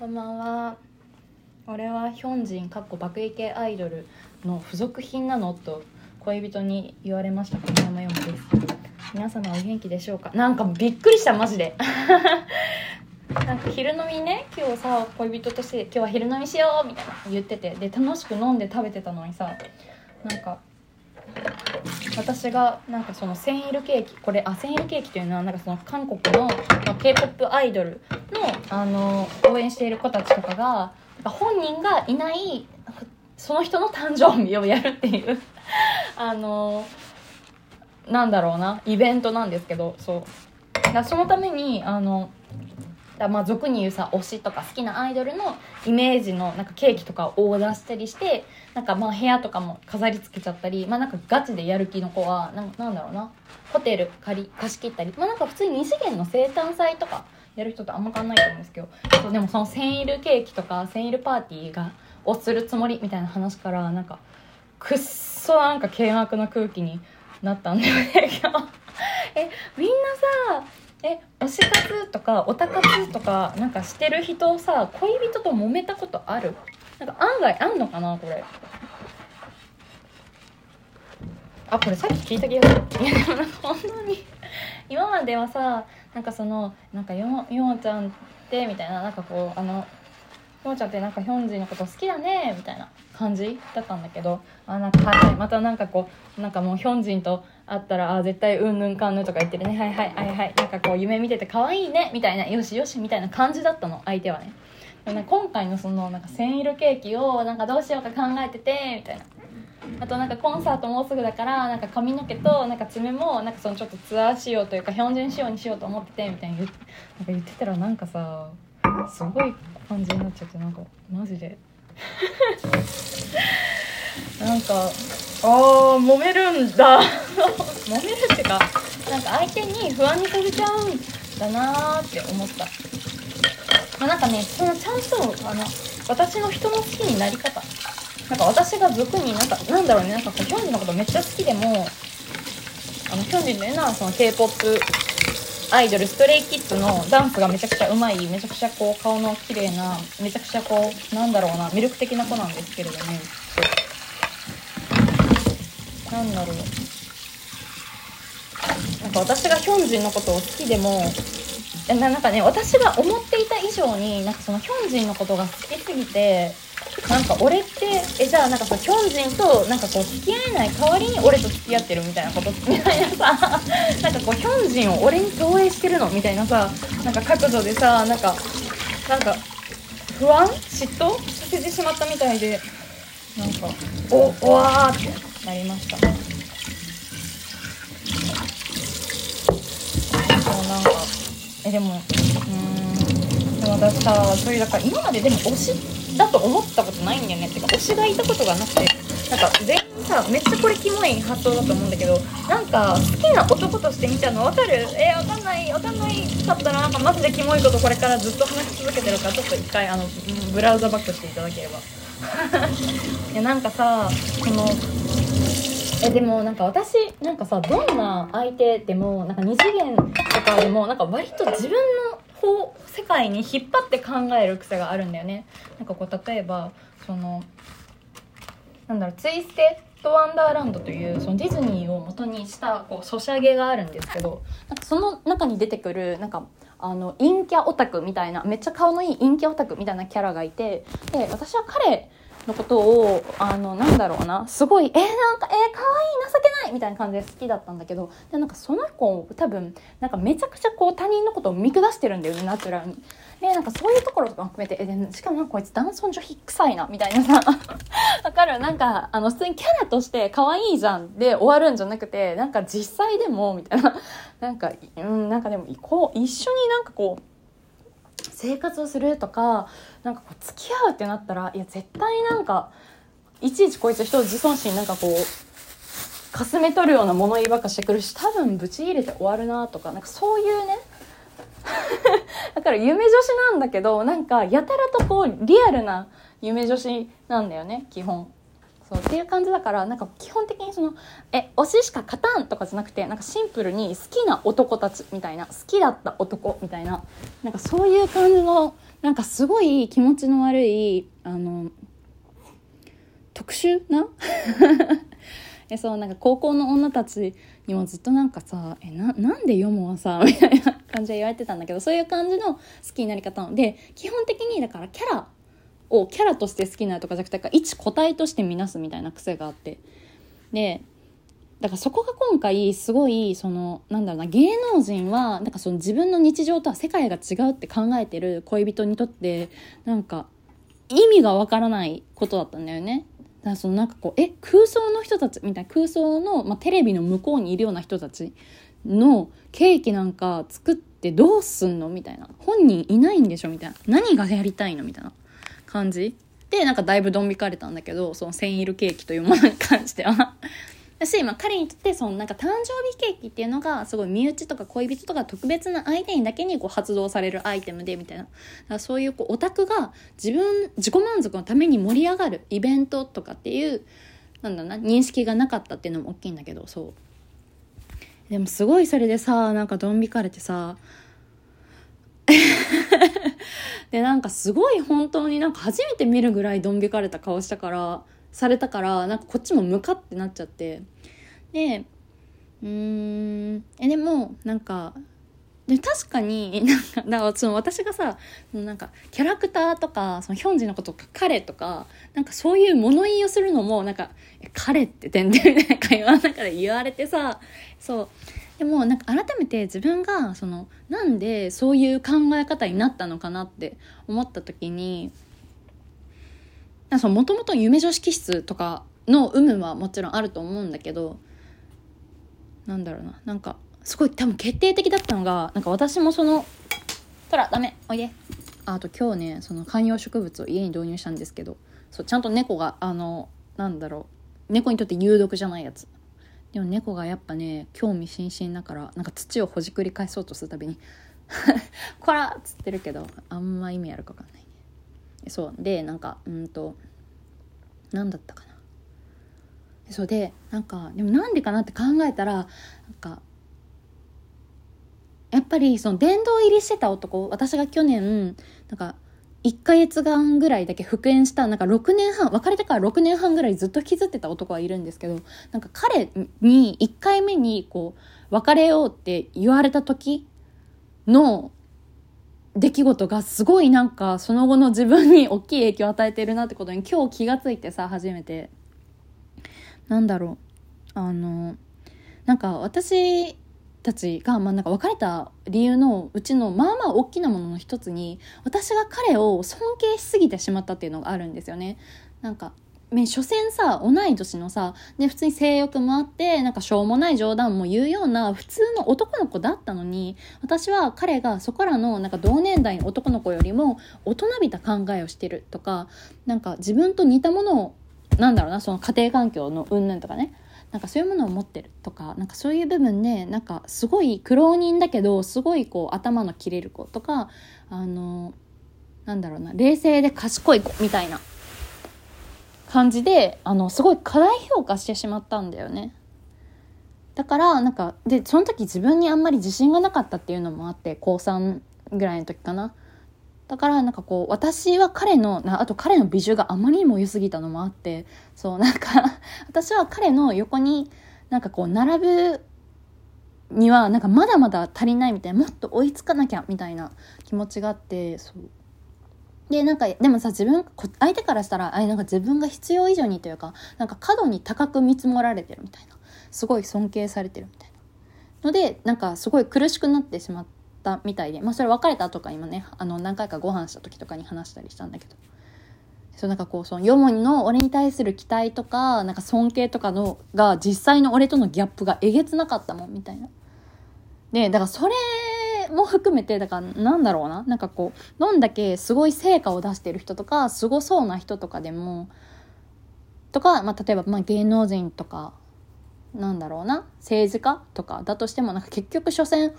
こんばんは。俺はヒョンジンかっこ爆撃系アイドルの付属品なのと恋人に言われました。小山よもです皆様お元気でしょうか？なんかびっくりしたマジで。なんか昼飲みね。今日さ恋人として今日は昼飲みしようみたいな言ってて。で楽しく飲んで食べてたのにさなんか私がなんかそのセンイルケーキこれあセンイルケーキというのはなんかその韓国の k p o p アイドルのあの応援している子たちとかが本人がいないその人の誕生日をやるっていう あのなんだろうなイベントなんですけどそう。だそのためにあのだまあ俗に言うさ推しとか好きなアイドルのイメージのなんかケーキとかをオーダーしたりしてなんかまあ部屋とかも飾り付けちゃったりまあなんかガチでやる気の子はなんなんだろうなホテル借り貸し切ったりまあなんか普通に2次元の生誕祭とかやる人とあんま変わんないと思うんですけどそうでもそのセンイルケーキとかセンイルパーティーがをするつもりみたいな話からなんかくっそなんか険悪な空気になったんだよね。えみんなさえ推し活とかオタ活とかなんかしてる人さ恋人と揉めたことある？なんか案外あんのかなこれ。あこれさっき聞いた気がする。いやでもなんか本当に今まではさなんかそのなんかよよんちゃんってみたいななんかこうあのよもちゃんってなんかヒョンジンのこと好きだねみたいな感じだったんだけどあなんかはいはいまたなんかこうなんかもうヒョンジンと会ったらあ絶対うんぬんかんぬとか言ってるね。はいはいはいはいなんかこう夢見てて可愛いねみたいなよしよしみたいな感じだったの相手はね。でね今回のそのなんかセンイルケーキをなんかどうしようか考えててみたいな。あとなんかコンサートもうすぐだからなんか髪の毛となんか爪もなんかそのちょっとツアー仕様というか標準仕様にしようと思っててみたいに言なんか言ってたらなんかさすごい感じになっちゃってなんかマジで。なんかあー揉めるんだ。揉めるっていうかなんか相手に不安にさせちゃうんだなーって思った。まあ、なんかねそのちゃんとあの私の人の好きになり方。なんか私が俗になんかなんだろうねなんかこうヒョンジのことめっちゃ好きでもあのヒョンジンのようなその k p o p アイドルストレイキッズのダンスがめちゃくちゃうまいめちゃくちゃこう顔の綺麗なめちゃくちゃこうなんだろうな魅力的な子なんですけれども。なんだろう。なんか私がヒョンジンのことを好きでもななんかね私が思っていた以上になんかそのヒョンジンのことが好きすぎてなんか俺ってえじゃあなんかさヒョンジンとなんかこう付き合えない代わりに俺と付き合ってるみたいなことみたいなさ なんかこうヒョンジンを俺に投影してるのみたいなさなんか角度でさなんかなんか不安嫉妬させてしまったみたいでなんかおおわーってなりました。そうなんかえでもうんでも私さそういうだから今まででも推しだと思ったことないんだよね。ってか推しがいたことがなくて。なんか全員さめっちゃこれキモい発想だと思うんだけどなんか好きな男として見ちゃうの分かる？えー、分かんない。分かんないかったらなんかマジでキモいことこれからずっと話し続けてるか。らちょっと一回あのブラウザバックしていただければ。いやなんかさこのえでもなんか私なんかさどんな相手でもなんか二次元とかでもなんか割と自分のこう世界に引っ張って考える癖があるんだよね。なんかこう例えばそのなんだろうツイステッドワンダーランドというそのディズニーを元にしたこうソシャゲがあるんですけどなんかその中に出てくるなんかあの陰キャオタクみたいなめっちゃ顔のいい陰キャオタクみたいなキャラがいてで私は彼のことをあのなんだろうな。すごいえー、なんかえー、かわいい情けないみたいな感じで好きだったんだけどでなんかその子多分なんかめちゃくちゃこう他人のことを見下してるんだよねナチュラルに。でなんかそういうところとかも含めてえでしかもなんかこいつ男尊女卑臭いなみたいなさ。わかる？なんかあの普通にキャラとして可愛いじゃんで終わるんじゃなくてなんか実際でもみたいな。なんかうんなんかでもこう一緒になんかこう生活をするとかなんかこう付き合うってなったらいや絶対なんかいちいちこいつ人を自尊心なんかこうかすめ取るような物言いばっかしてくるし多分ブチ入れて終わるなとかなんかそういうね だから夢女子なんだけどなんかやたらとこうリアルな夢女子なんだよね基本。そうっていう感じだからなんか基本的にそのえ推ししか勝たんとかじゃなくてなんかシンプルに好きな男たちみたいな好きだった男みたいななんかそういう感じのなんかすごい気持ちの悪いあの特殊な？えそうなんか高校の女たちにもずっとなんかさ「えななんで読むはさ」みたいな感じで言われてたんだけどそういう感じの好きになり方で基本的にだからキャラをキャラとして好きなとかじゃなくて一個体として見なすみたいな癖があって。でだからそこが今回すごいそのなんだろうな芸能人はなんかその自分の日常とは世界が違うって考えてる恋人にとってなんか意味がわからないことだったんだよね。だからそのなんかこうえ空想の人たちみたいな空想の、まあ、テレビの向こうにいるような人たちのケーキなんか作ってどうすんのみたいな。本人いないんでしょみたいな。何がやりたいのみたいな。感じ？でなんかだいぶドン引かれたんだけどそのセンイルケーキというものに関しては。だし、彼にとってそのなんか誕生日ケーキっていうのがすごい身内とか恋人とか特別な相手にだけにこう発動されるアイテムでみたいな。だからそういうこうオタクが自分自己満足のために盛り上がるイベントとかっていうなんだな認識がなかったっていうのも大きいんだけどそう。でもすごいそれでさなんかドン引かれてさ。でなんかすごい本当になんか初めて見るぐらいドン引かれた顔したからされたからなんかこっちもムカってなっちゃって。でうーんえでもなんかで確かに なんかだからその私がさなんかキャラクターとかそのヒョンジのことか彼とかなんかそういう物言いをするのもなんか「彼って点で」みたいな会話の中で言われてさそう。でもなんか改めて自分がそのなんでそういう考え方になったのかなって思った時にもともと夢女子気質とかの有無はもちろんあると思うんだけどなんだろうななんかすごい多分決定的だったのがなんか私もその「トラダメおいで」あと今日ねその観葉植物を家に導入したんですけどそうちゃんと猫があのなんだろう猫にとって有毒じゃないやつ。でも猫がやっぱね興味津々だからなんか土をほじくり返そうとするたびに「こら!」っつってるけどあんま意味あるか分かんないそう。でなんかうんと何だったかな。そう。でなんかでもなんでかなって考えたらなんかやっぱりその殿堂入りしてた男私が去年なんか1ヶ月間ぐらいだけ復縁したなんか6年半別れてから6年半ぐらいずっと引きずってた男はいるんですけどなんか彼に1回目にこう別れようって言われた時の出来事がすごいなんかその後の自分に大きい影響を与えてるなってことに今日気がついてさ初めて。なんだろう。あのなんか私たちが、まあ、なんか別れた理由のうちのまあまあ大きなものの一つに私が彼を尊敬しすぎてしまったっていうのがあるんですよね。なんかね、所詮さ同い年のさ、ね、普通に性欲もあってなんかしょうもない冗談も言うような普通の男の子だったのに私は彼がそこらのなんか同年代の男の子よりも大人びた考えをしてるとかなんか自分と似たものをなんだろうなその家庭環境の云々とかねなんかそういうものを持ってるとかなんかそういう部分でなんかすごい苦労人だけどすごいこう頭の切れる子とかあのなんだろうな冷静で賢い子みたいな感じであのすごい過大評価してしまったんだよね。だからなんかでその時自分にあんまり自信がなかったっていうのもあって高3ぐらいの時かな。だからなんかこう私は彼のあと彼の美女があまりにも良すぎたのもあってそうなんか 私は彼の横になんかこう並ぶにはなんかまだまだ足りないみたいなもっと追いつかなきゃみたいな気持ちがあってそう。でなんかでもさ自分相手からしたらあなんか自分が必要以上にというかなんか過度に高く見積もられてるみたいな。すごい尊敬されてるみたいな。のでなんかすごい苦しくなってしまってたみたいでまあそれ別れたとか今ねあの何回かご飯した時とかに話したりしたんだけど。そうなんかこうそのヨモの俺に対する期待とかなんか尊敬とかのが実際の俺とのギャップがえげつなかったもんみたいな。でだからそれも含めてだからなんだろうな。なんかこうどんだけすごい成果を出してる人とかすごそうな人とかでもとか、まあ、例えばまあ芸能人とかなんだろうな。政治家とかだとしてもなんか結局所詮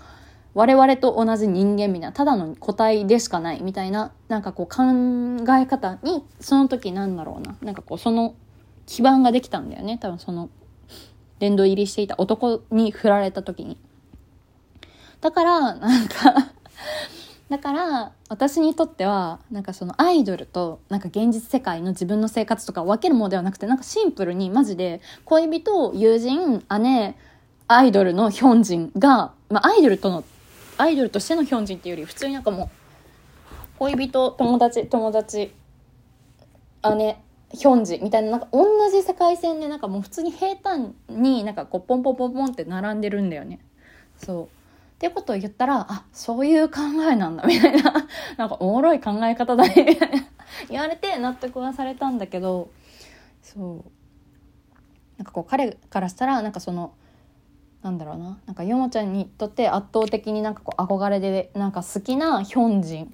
我々と同じ人間みたいなただの個体でしかないみたいななんかこう考え方にその時なんだろうな。なんかこうその基盤ができたんだよね。多分その殿堂入りしていた男に振られた時に。だからなんか だから私にとってはなんかそのアイドルとなんか現実世界の自分の生活とかを分けるものではなくてなんかシンプルにマジで恋人友人姉アイドルのヒョンジンが、まあ、アイドルとのアイドルとしてのヒョンジンっていうより普通になんかもう恋人友達友達姉ヒョンジみたいななんか同じ世界線でなんかもう普通に平坦になんかこうポンポンポンポンって並んでるんだよねそうっていうことを言ったら、あ、そういう考えなんだ、みたいな。なんかおもろい考え方だね、みたいな。言われて納得はされたんだけど、そう。なんかこう彼からしたら、なんかその、なんだろうな。なんかヨモちゃんにとって圧倒的になんかこう憧れで、なんか好きなヒョンジン。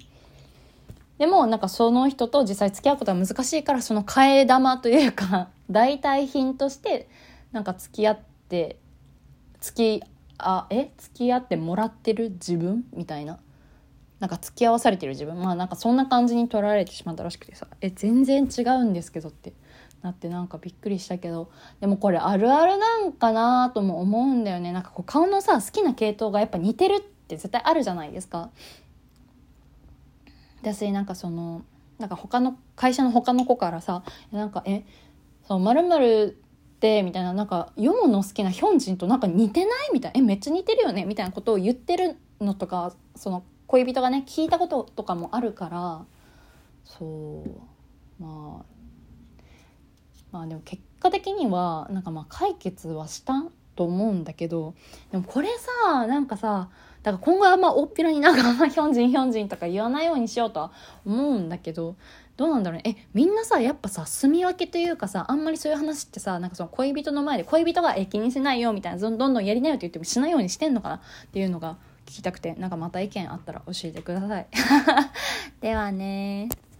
でもなんかその人と実際付き合うことは難しいからその替え玉というか 代替品としてなんか付き合って付きあえ？付き合ってもらってる自分みたいななんか付き合わされてる自分まあなんかそんな感じに捉えられてしまったらしくてさえ全然違うんですけどってなってなんかびっくりしたけどでもこれあるあるなんかなとも思うんだよねなんかこう顔のさ好きな系統がやっぱ似てるって絶対あるじゃないですか。私なんかそのなんか他の会社の他の子からさなんかえそうまるってみたいななんかヨモの好きなヒョンジンとなんか似てないみたいなえめっちゃ似てるよねみたいなことを言ってるのとかその恋人がね聞いたこととかもあるからそうまあまあでも結果的にはなんかまあ解決はしたと思うんだけどでもこれさなんかさだから今後はまあ大っぴらになんかヒョンジンヒョンジンとか言わないようにしようとは思うんだけどどうなんだろうね。えみんなさやっぱさ住み分けというかさあんまりそういう話ってさなんかその恋人の前で恋人がえ気にしないよみたいなどんどんやりなよって言ってもしないようにしてんのかなっていうのが聞きたくてなんかまた意見あったら教えてください。ではね